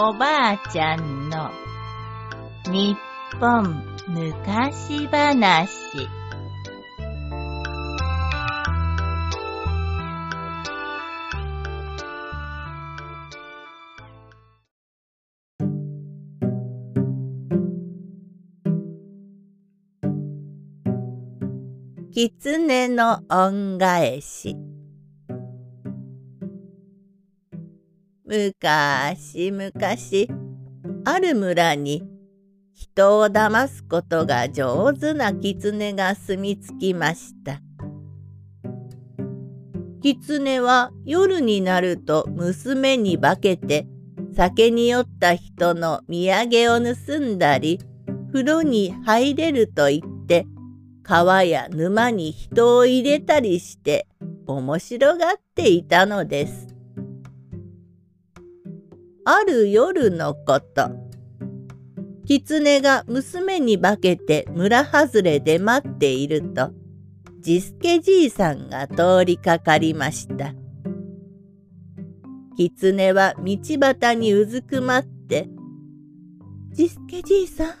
おばあちゃんの日本昔話。狐の恩返し。むかしむかしある村に人を騙すことが上手な狐が住み着きました。狐は夜になると娘に化けて酒に酔った人の土産を盗んだり風呂に入れると言って川や沼に人を入れたりして面白がっていたのです。ある夜のこと。狐が娘に化けて村外れで待っていると、ジスケじいさんが通りかかりました。狐は道端にうずくまって、ジスケじいさん、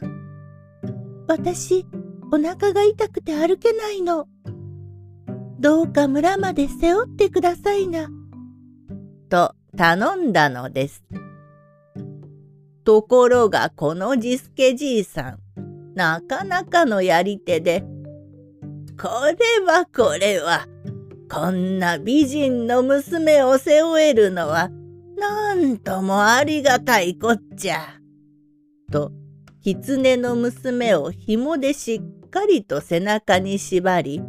私、お腹が痛くて歩けないの。どうか村まで背負ってくださいな。と頼んだのです。ところがこのジスケじいさん、なかなかのやり手で、これはこれは、こんな美人の娘を背負えるのは、なんともありがたいこっちゃ。と、狐の娘を紐でしっかりと背中に縛り、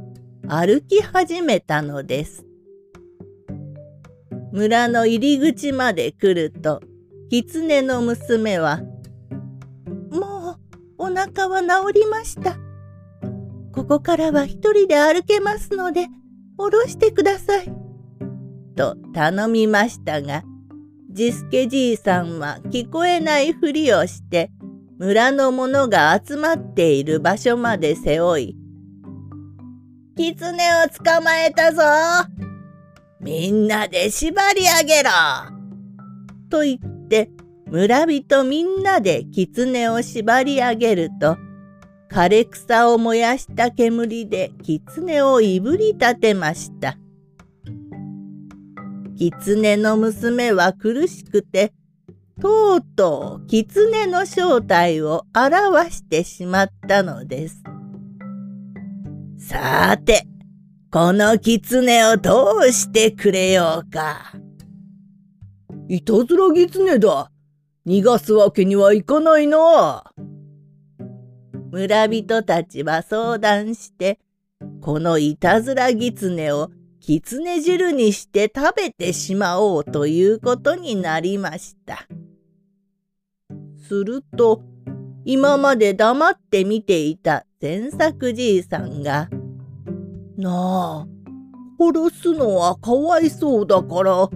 歩き始めたのです。村の入り口まで来ると、狐の娘は、もうお腹は治りました。ここからは一人で歩けますので、下ろしてください。と頼みましたが、ジスケじいさんは聞こえないふりをして、村の者が集まっている場所まで背負い、狐を捕まえたぞみんなで縛り上げろと言っ村人みんなで狐を縛り上げると枯れ草を燃やした煙で狐をいぶり立てました。狐の娘は苦しくてとうとう狐の正体を表してしまったのです。さて、この狐をどうしてくれようか。いたずら狐だ。逃がすわけにはいかないな。村人たちは相談して、このいたずら狐を狐汁にして食べてしまおうということになりました。すると、今まで黙って見ていた善作じいさんが、なあ、殺すのはかわいそうだから、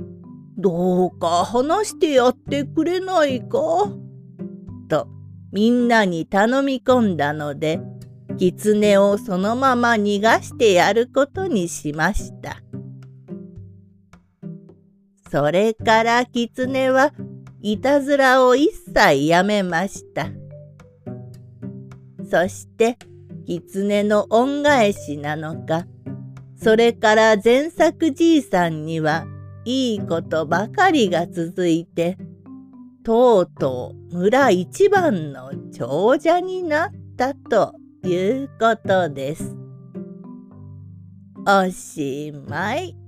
どうか話してやってくれないか？とみんなに頼み込んだので狐をそのまま逃がしてやることにしました。それから狐はいたずらを一切やめました。そして狐の恩返しなのかそれから前作じいさんにはいいことばかりが続いてとうとう村一番の長者になったということです。おしまい。